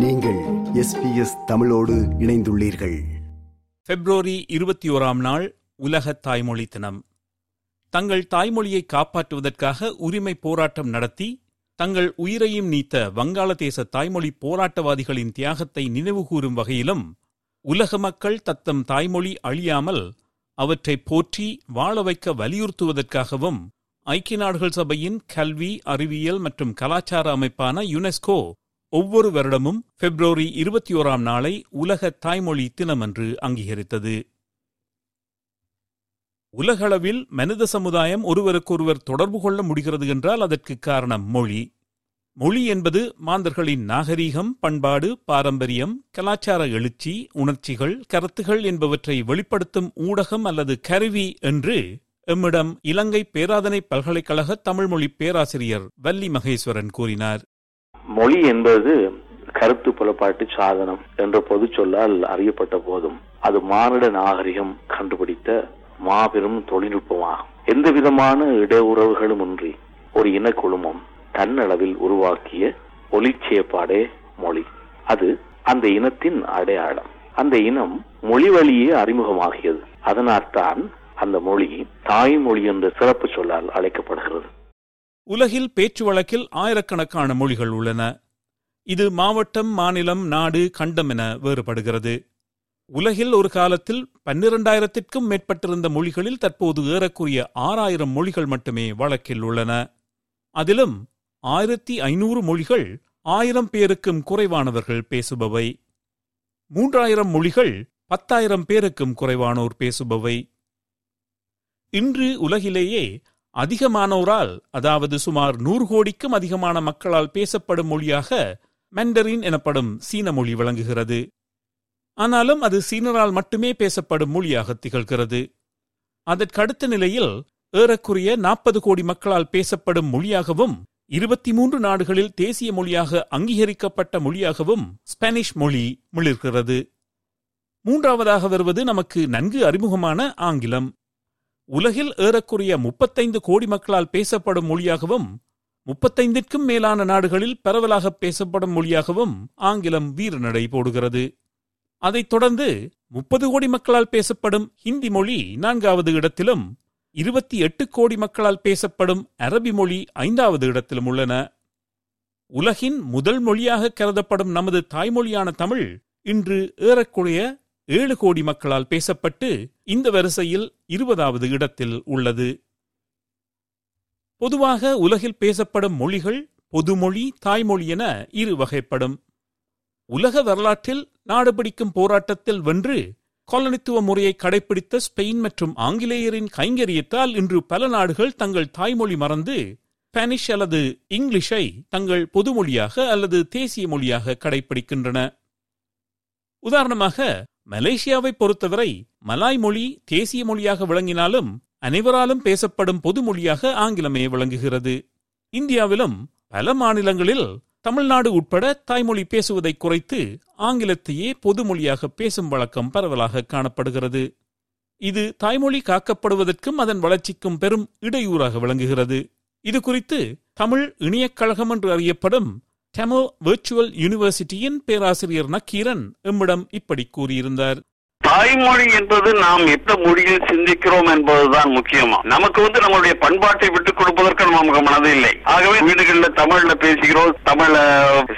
நீங்கள் எஸ்பிஎஸ் தமிழோடு இணைந்துள்ளீர்கள். பிப்ரவரி இருபத்தி ஓராம் நாள் உலக தாய்மொழி தினம். தங்கள் தாய்மொழியை காப்பாற்றுவதற்காக உரிமை போராட்டம் நடத்தி தங்கள் உயிரையும் நீத்த வங்காளதேச தாய்மொழி போராட்டவாதிகளின் தியாகத்தை நினைவுகூரும் வகையிலும் உலக மக்கள் தத்தம் தாய்மொழி அழியாமல் அவற்றை போற்றி வாழ வைக்க வலியுறுத்துவதற்காகவும் ஐக்கிய நாடுகள் சபையின் கல்வி அறிவியல் மற்றும் கலாச்சார அமைப்பான யுனெஸ்கோ ஒவ்வொரு வருடமும் பிப்ரவரி இருபத்தி ஓராம் நாளை உலக தாய்மொழி தினமன்று அங்கீகரித்தது. உலகளவில் மனித சமுதாயம் ஒருவருக்கொருவர் தொடர்பு கொள்ள முடிகிறது என்றால் அதற்கு காரணம் மொழி. மொழி என்பது மாந்தர்களின் நாகரீகம் பண்பாடு பாரம்பரியம் கலாச்சார எழுச்சி உணர்ச்சிகள் கருத்துகள் என்பவற்றை வெளிப்படுத்தும் ஊடகம் அல்லது கருவி என்று எம்மிடம் இலங்கை பேராதனை பல்கலைக்கழக தமிழ்மொழி பேராசிரியர் வள்ளி மகேஸ்வரன் கூறினார். மொழி என்பது கருத்து புலப்பாட்டு சாதனம் என்ற பொது சொல்லால் அறியப்பட்ட போதும் அது மானிட நாகரிகம் கண்டுபிடித்த மாபெரும் தொழில்நுட்பமாகும். எந்த விதமான இடையுறவுகளும் இன்றி ஒரு இனக்குழுமம் தன்னளவில் உருவாக்கிய ஒளிச்சேப்பாடே மொழி. அது அந்த இனத்தின் அடையாளம். அந்த இனம் மொழி வழியே அறிமுகமாகியது. அதனால்தான் அந்த மொழி தாய்மொழி என்ற சிறப்பு சொல்லால் அழைக்கப்படுகிறது. உலகில் பேச்சு வழக்கில் ஆயிரக்கணக்கான மொழிகள் உள்ளன. இது மாவட்டம் மாநிலம் நாடு கண்டம் என வேறுபடுகிறது. உலகில் ஒரு காலத்தில் பன்னிரண்டாயிரத்திற்கும் மேற்பட்டிருந்த மொழிகளில் தற்போது ஏறக்குரிய ஆறாயிரம் மொழிகள் மட்டுமே வழக்கில் உள்ளன. அதிலும் ஆயிரத்தி ஐநூறு மொழிகள் ஆயிரம் பேருக்கும் குறைவானவர்கள் பேசுபவை. மூன்றாயிரம் மொழிகள் பத்தாயிரம் பேருக்கும் குறைவானோர் பேசுபவை. இன்று உலகிலேயே அதிகமானோரால் அதாவது சுமார் நூறு கோடிக்கும் அதிகமான மக்களால் பேசப்படும் மொழியாக மெண்டரின் எனப்படும் சீன மொழி விளங்குகிறது. ஆனாலும் அது சீனரால் மட்டுமே பேசப்படும் மொழியாக திகழ்கிறது. அதற்கடுத்த நிலையில் ஏறக்குறைய நாற்பது கோடி மக்களால் பேசப்படும் மொழியாகவும் இருபத்தி மூன்று நாடுகளில் தேசிய மொழியாக அங்கீகரிக்கப்பட்ட மொழியாகவும் ஸ்பானிஷ் மொழி மிளிர்கிறது. மூன்றாவதாக வருவது நமக்கு நன்கு அறிமுகமான ஆங்கிலம். உலகில் ஏறக்குறைய முப்பத்தைந்து கோடி மக்களால் பேசப்படும் மொழியாகவும் முப்பத்தைந்திற்கும் மேலான நாடுகளில் பரவலாக பேசப்படும் மொழியாகவும் ஆங்கிலம் வீரநடை போடுகிறது. அதைத் தொடர்ந்து முப்பது கோடி மக்களால் பேசப்படும் ஹிந்தி மொழி நான்காவது இடத்திலும் இருபத்தி எட்டு கோடி மக்களால் பேசப்படும் அரபி மொழி ஐந்தாவது இடத்திலும் உள்ளன. உலகின் முதல் மொழியாக கருதப்படும் நமது தாய்மொழியான தமிழ் இன்று ஏறக்குறைய ஏழு கோடி மக்களால் பேசப்பட்டு இந்த வரிசையில் இருபதாவது இடத்தில் உள்ளது. பொதுவாக உலகில் பேசப்படும் மொழிகள் பொதுமொழி தாய்மொழி என இரு வகைப்படும். உலக வரலாற்றில் நாடு பிடிக்கும் போராட்டத்தில் வென்று காலனித்துவ முறையை கடைபிடித்த ஸ்பெயின் மற்றும் ஆங்கிலேயரின் கைங்கரியத்தால் இன்று பல நாடுகள் தங்கள் தாய்மொழி மறந்து ஸ்பானிஷ் அல்லது இங்கிலீஷை தங்கள் பொதுமொழியாக அல்லது தேசிய மொழியாக கடைபிடிக்கின்றன உதாரணமாக மலேசியாவை பொறுத்தவரை மலாய் மொழி தேசிய மொழியாக விளங்கினாலும் அனைவராலும் பேசப்படும் பொது மொழியாக ஆங்கிலமே விளங்குகிறது. இந்தியாவிலும் பல மாநிலங்களில் தமிழ்நாடு உட்பட தாய்மொழி பேசுவதை குறைத்து ஆங்கிலத்தையே பொது மொழியாக பேசும் வழக்கம் பரவலாக காணப்படுகிறது. இது தாய்மொழி காக்கப்படுவதற்கும் அதன் வளர்ச்சிக்கும் பெரும் இடையூறாக விளங்குகிறது. இது குறித்து தமிழ் இணையக்கழகம் என்று அறியப்படும் டெமோ விர்ச்சுவல் யூனிவர்சிட்டியின் பேராசிரியர் நக்கீரன் எம்மிடம் இப்படி கூறியிருந்தார். தாய்மொழி என்பது நாம் எந்த மொழியில் சிந்திக்கிறோம் என்பதுதான் முக்கியமா? நமக்கு வந்து நம்மளுடைய பண்பாட்டை விட்டுக் கொடுப்பதற்கு நமக்கு மனது இல்லை. ஆகவே வீடுகளில் தமிழ்ல பேசுகிறோம் தமிழ்ல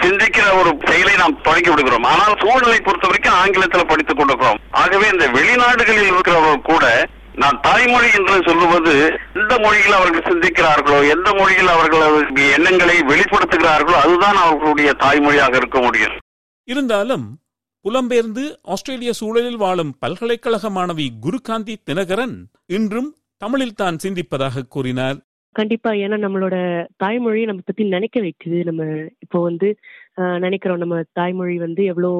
சிந்திக்கிற ஒரு செயலை நாம் தொடங்கி விடுகிறோம். ஆனால் சூழ்நிலை பொறுத்த வரைக்கும் ஆங்கிலத்தில் படித்துக் கொடுக்கிறோம் ஆகவே இந்த வெளிநாடுகளில் இருக்கிறவர்கள் கூட நான் தாய்மொழி என்று சொல்லுவது எந்த மொழியில் அவர்கள் சிந்திக்கிறார்களோ எந்த மொழியில் அவர்கள் எண்ணங்களை வெளிப்படுத்துகிறார்களோ அதுதான் அவர்களுடைய தாய்மொழியாக இருக்க முடியும். இருந்தாலும் புலம்பெயர்ந்து ஆஸ்திரேலிய சூழலில் வாழும் பல்கலைக்கழக மாணவி குருகாந்தி தினகரன் இன்றும் தமிழில் தான் சிந்திப்பதாக கூறினார். கண்டிப்பா ஏன்னா நம்மளோட தாய்மொழியை நம்ம பத்தி நினைக்க வைக்குது. நம்ம இப்போ வந்து நினைக்கிறோம் நம்ம தாய்மொழி வந்து எவ்வளோ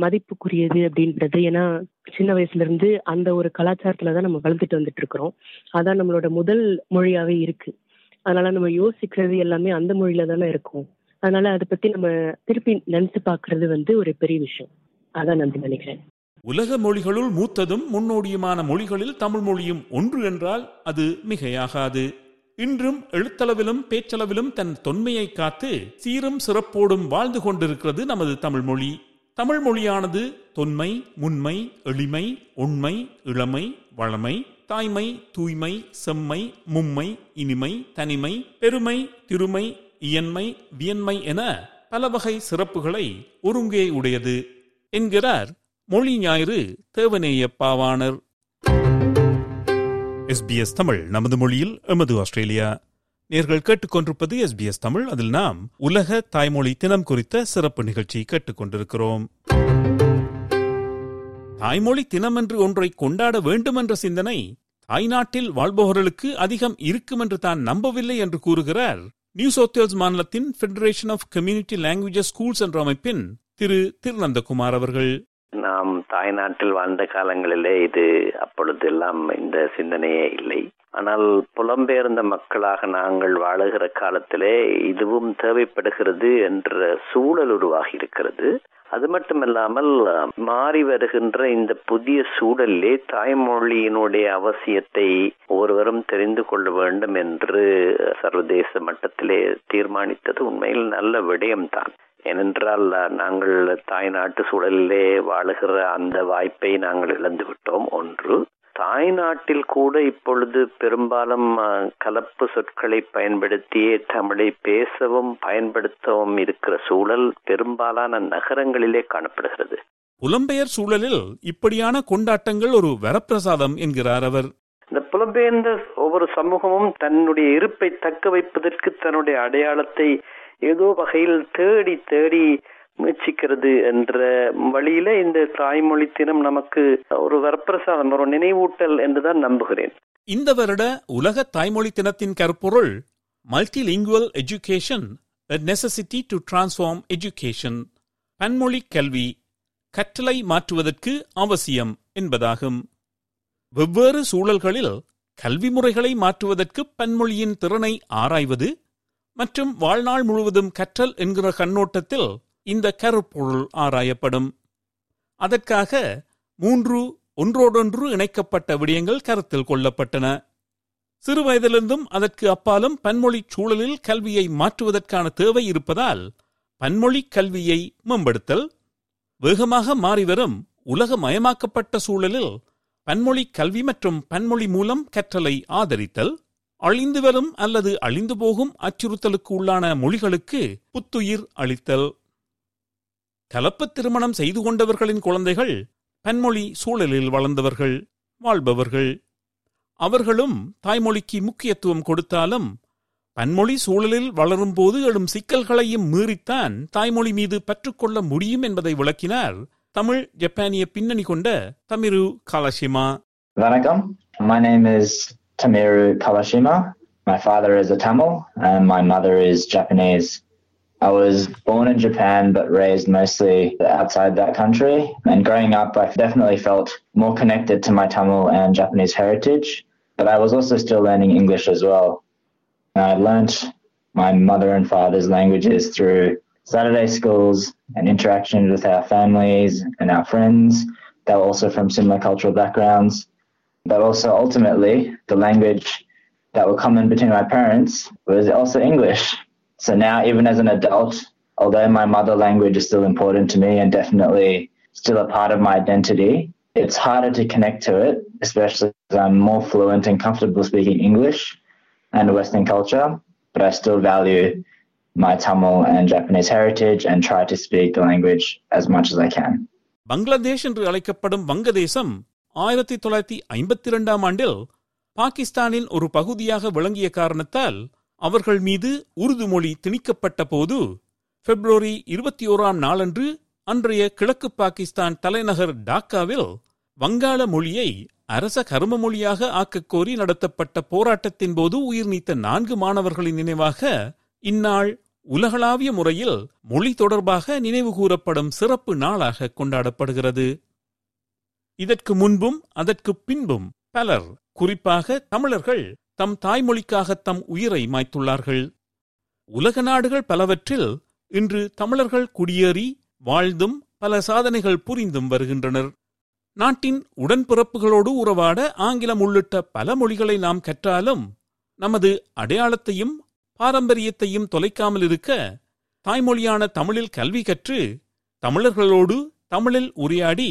மதிப்புக்குரியது அப்படின்றது. ஏன்னா சின்ன வயசுல இருந்து அந்த ஒரு கலாச்சாரத்துல தான் நம்ம வளர்ந்துட்டு வந்துட்டு இருக்கிறோம் அதான் நம்மளோட முதல் மொழியாவே இருக்கு. அதனால நம்ம யோசிக்கிறது எல்லாமே அந்த மொழியில தானே இருக்கும். அதனால அதை பத்தி நம்ம திருப்பி நினைச்சு பாக்குறது வந்து ஒரு பெரிய விஷயம். அதான் நான் நினைக்கிறேன். உலக மொழிகளுள் மூத்ததும் முன்னோடியுமான மொழிகளில் தமிழ் மொழியும் ஒன்று என்றால் அது மிகையாகாது. இன்றும் எழுத்தளவிலும் பேச்சளவிலும் தன் தொன்மையை காத்து சீரும் சிறப்போடும் வாழ்ந்து கொண்டிருக்கிறது நமது தமிழ் மொழி தமிழ் மொழியானது தொன்மை முன்மை எளிமை உண்மை இளமை வளமை தாய்மை தூய்மை செம்மை மும்மை இனிமை தனிமை பெருமை திருமை இயன்மை வியன்மை என பல வகை சிறப்புகளை ஒருங்கே உடையது. என்கிறார் மொழி ஞாயிறு தேவநேய பாவாணர். எஸ்பிஎஸ் தமிழ் நமது மொழியில் எமது ஆஸ்திரேலியா. நேர்கள் கேட்டுக்கொண்டிருப்பது எஸ்பிஎஸ் தமிழ் அதில் நாம் உலக தாய்மொழி தினம் குறித்த சிறப்பு நிகழ்ச்சி கேட்டுக்கொண்டிருக்கிறோம். தாய்மொழி தினம் என்று ஒன்றை கொண்டாட வேண்டும் என்ற சிந்தனை தாய்நாட்டில் வாழ்பவர்களுக்கு அதிகம் இருக்கும் என்று தான் நம்பவில்லை என்று கூறுகிறார் நியூ சவுத்வேல்ஸ் மாநிலத்தின் federation of community languages schools என்ற அமைப்பின் திரு திருநந்தகுமார் அவர்கள். நாம் தாய்நாட்டில் வாழ்ந்த காலங்களிலே இது அப்பொழுதெல்லாம் இந்த சிந்தனையே இல்லை. ஆனால் புலம்பெயர்ந்த மக்களாக நாங்கள் வாழுகிற காலத்திலே இதுவும் தேவைப்படுகிறது என்ற சூழல் உருவாகி இருக்கிறது அது மட்டுமல்லாமல் மாறி வருகின்ற இந்த புதிய சூழலிலே தாய்மொழியினுடைய அவசியத்தை ஒருவரும் தெரிந்து கொள்ள வேண்டும் என்று சர்வதேச மட்டத்திலே தீர்மானித்தது உண்மையில் நல்ல விடயம்தான். ஏனென்றால் நாங்கள் தாய்நாட்டு சூழலிலே வாழுகிற அந்த வாய்ப்பை நாங்கள் இழந்து விட்டோம். ஒன்று தாய்நாட்டில் கூட இப்பொழுது பெரும்பாலும் கலப்பு சொற்களை பயன்படுத்தியே தமிழை பேசவும் பயன்படுத்தவும் இருக்கிற சூழல் பெரும்பாலான நகரங்களிலே காணப்படுகிறது. புலம்பெயர் சூழலில் இப்படியான கொண்டாட்டங்கள் ஒரு வரப்பிரசாதம் என்கிறார் அவர். இந்த புலம்பெயர்ந்த ஒவ்வொரு சமூகமும் தன்னுடைய இருப்பை தக்க வைப்பதற்கு தன்னுடைய அடையாளத்தை ஏதோ வகையில் தேடி தேடி முயற்சிக்கிறது என்ற வழியில இந்த தாய்மொழி தினம் நமக்கு ஒரு வரப்பிரசாதம் ஒரு நினைவூட்டல் என்றுதான் நம்புகிறேன். இந்த வருட உலக தாய்மொழி தினத்தின் கருப்பொருள் multilingual education necessity to transform education பன்மொழி கல்வி கற்றலை மாற்றுவதற்கு அவசியம் என்பதாகும். வெவ்வேறு சூழல்களில் கல்வி முறைகளை மாற்றுவதற்கு பன்மொழியின் திறனை ஆராய்வது மற்றும் வாழ்நாள் முழுவதும் கற்றல் என்கிற கண்ணோட்டத்தில் இந்த கருப்பொருள் ஆராயப்படும். அதற்காக மூன்று ஒன்றோடொன்று இணைக்கப்பட்ட விடயங்கள் கருத்தில் கொள்ளப்பட்டன. சிறுவயதிலிருந்தும் அதற்கு அப்பாலும் பன்மொழி சூழலில் கல்வியை மாற்றுவதற்கான தேவை இருப்பதால் பன்மொழி கல்வியை மேம்படுத்தல் வேகமாக மாறிவரும் உலகமயமாக்கப்பட்ட சூழலில் பன்மொழி கல்வி மற்றும் பன்மொழி மூலம் கற்றலை ஆதரித்தல் அழிந்து வரும் அல்லது அழிந்து போகும் அச்சுறுத்தலுக்கு உள்ளான மொழிகளுக்கு புத்துயிர் அளித்தல். கலப்பு திருமணம் செய்து கொண்டவர்களின் குழந்தைகள் பன்மொழி சூழலில் வளர்ந்தவர்கள் வாழ்பவர்கள். அவர்களும் தாய்மொழிக்கு முக்கியத்துவம் கொடுத்தாலும் பன்மொழி சூழலில் வளரும்போது எழும் சிக்கல்களையும் மீறித்தான் தாய்மொழி மீது பற்றுக்கொள்ள முடியும் என்பதை விளக்கினார் தமிழ் ஜப்பானிய பின்னணி கொண்ட தமிரு காலஷிமா வணக்கம். My name is Tamiru Kawashima. My father is a Tamil and my mother is Japanese. I was born in Japan but raised mostly outside that country. And growing up, I definitely felt more connected to my Tamil and Japanese heritage, but I was also still learning English as well. And I learnt my mother and father's languages through Saturday schools and interactions with our families and our friends that were also from similar cultural backgrounds But also ultimately, the language that were common between my parents was also English. So now, even as an adult, although my mother language is still important to me and definitely still a part of my identity, it's harder to connect to it, especially as I'm more fluent and comfortable speaking English and Western culture. But I still value my Tamil and Japanese heritage and try to speak the language as much as I can. Bangladesh என்று அழைக்கப்படும் வங்கதேசம் ஆயிரத்தி தொள்ளாயிரத்தி ஐம்பத்தி இரண்டாம் ஆண்டில் பாகிஸ்தானின் ஒரு பகுதியாக விளங்கிய காரணத்தால் அவர்கள் மீது உருது மொழி திணிக்கப்பட்ட போது பிப்ரவரி இருபத்தி ஓராம் நாளன்று அன்றைய கிழக்கு பாகிஸ்தான் தலைநகர் டாக்காவில் வங்காள மொழியை அரச கரும மொழியாக ஆக்கக் கோரி நடத்தப்பட்ட போராட்டத்தின் போது உயிர் நீத்த நான்கு மாணவர்களின் நினைவாக இந்நாள் உலகளாவிய முறையில் மொழி தொடர்பாக நினைவு கூறப்படும் சிறப்பு நாளாக கொண்டாடப்படுகிறது. இதற்கு முன்பும் அதற்கு பின்பும் பலர் குறிப்பாக தமிழர்கள் தம் தாய்மொழிக்காக தம் உயிரை மாய்த்துள்ளார்கள். உலக நாடுகள் பலவற்றில் இன்று தமிழர்கள் குடியேறி வாழ்ந்தும் பல சாதனைகள் புரிந்தும் வருகின்றனர். நாட்டின் உடன்பிறப்புகளோடு உறவாட ஆங்கிலம் உள்ளிட்ட பல மொழிகளை நாம் கற்றாலும் நமது அடையாளத்தையும் பாரம்பரியத்தையும் தொலைக்காமல் இருக்க தாய்மொழியான தமிழில் கல்வி கற்று தமிழர்களோடு தமிழில் உரையாடி